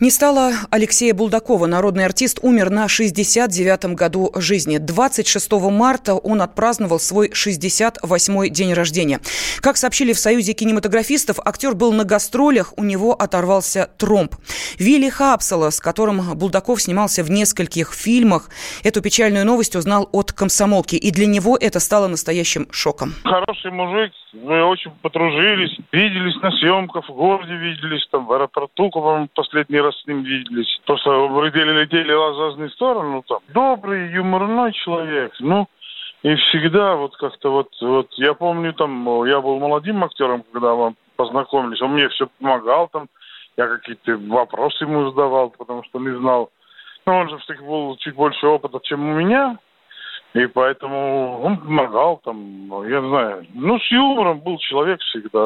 Не стало Алексея Булдакова. Народный артист умер на 69-м году жизни. 26 марта он отпраздновал свой 68-й день рождения. Как сообщили в Союзе кинематографистов, актер был на гастролях, у него оторвался тромб. Вилли Хапсела, с которым Булдаков снимался в нескольких фильмах, эту печальную новость узнал от комсомолки. И для него это стало настоящим шоком. Хороший мужик, мы очень подружились, виделись на съемках, в городе виделись, там в аэропорту, по-моему, последний раз с ним виделись. Просто летели, летели в разные стороны, ну там. Добрый, юморной человек, ну, и всегда вот как-то вот, вот, я помню там, я был молодым актером, когда мы познакомились, он мне все помогал там, я какие-то вопросы ему задавал, потому что не знал. Ну, он же все-таки был чуть больше опыта, чем у меня, и поэтому он помогал там, я не знаю, ну, с юмором был человек всегда.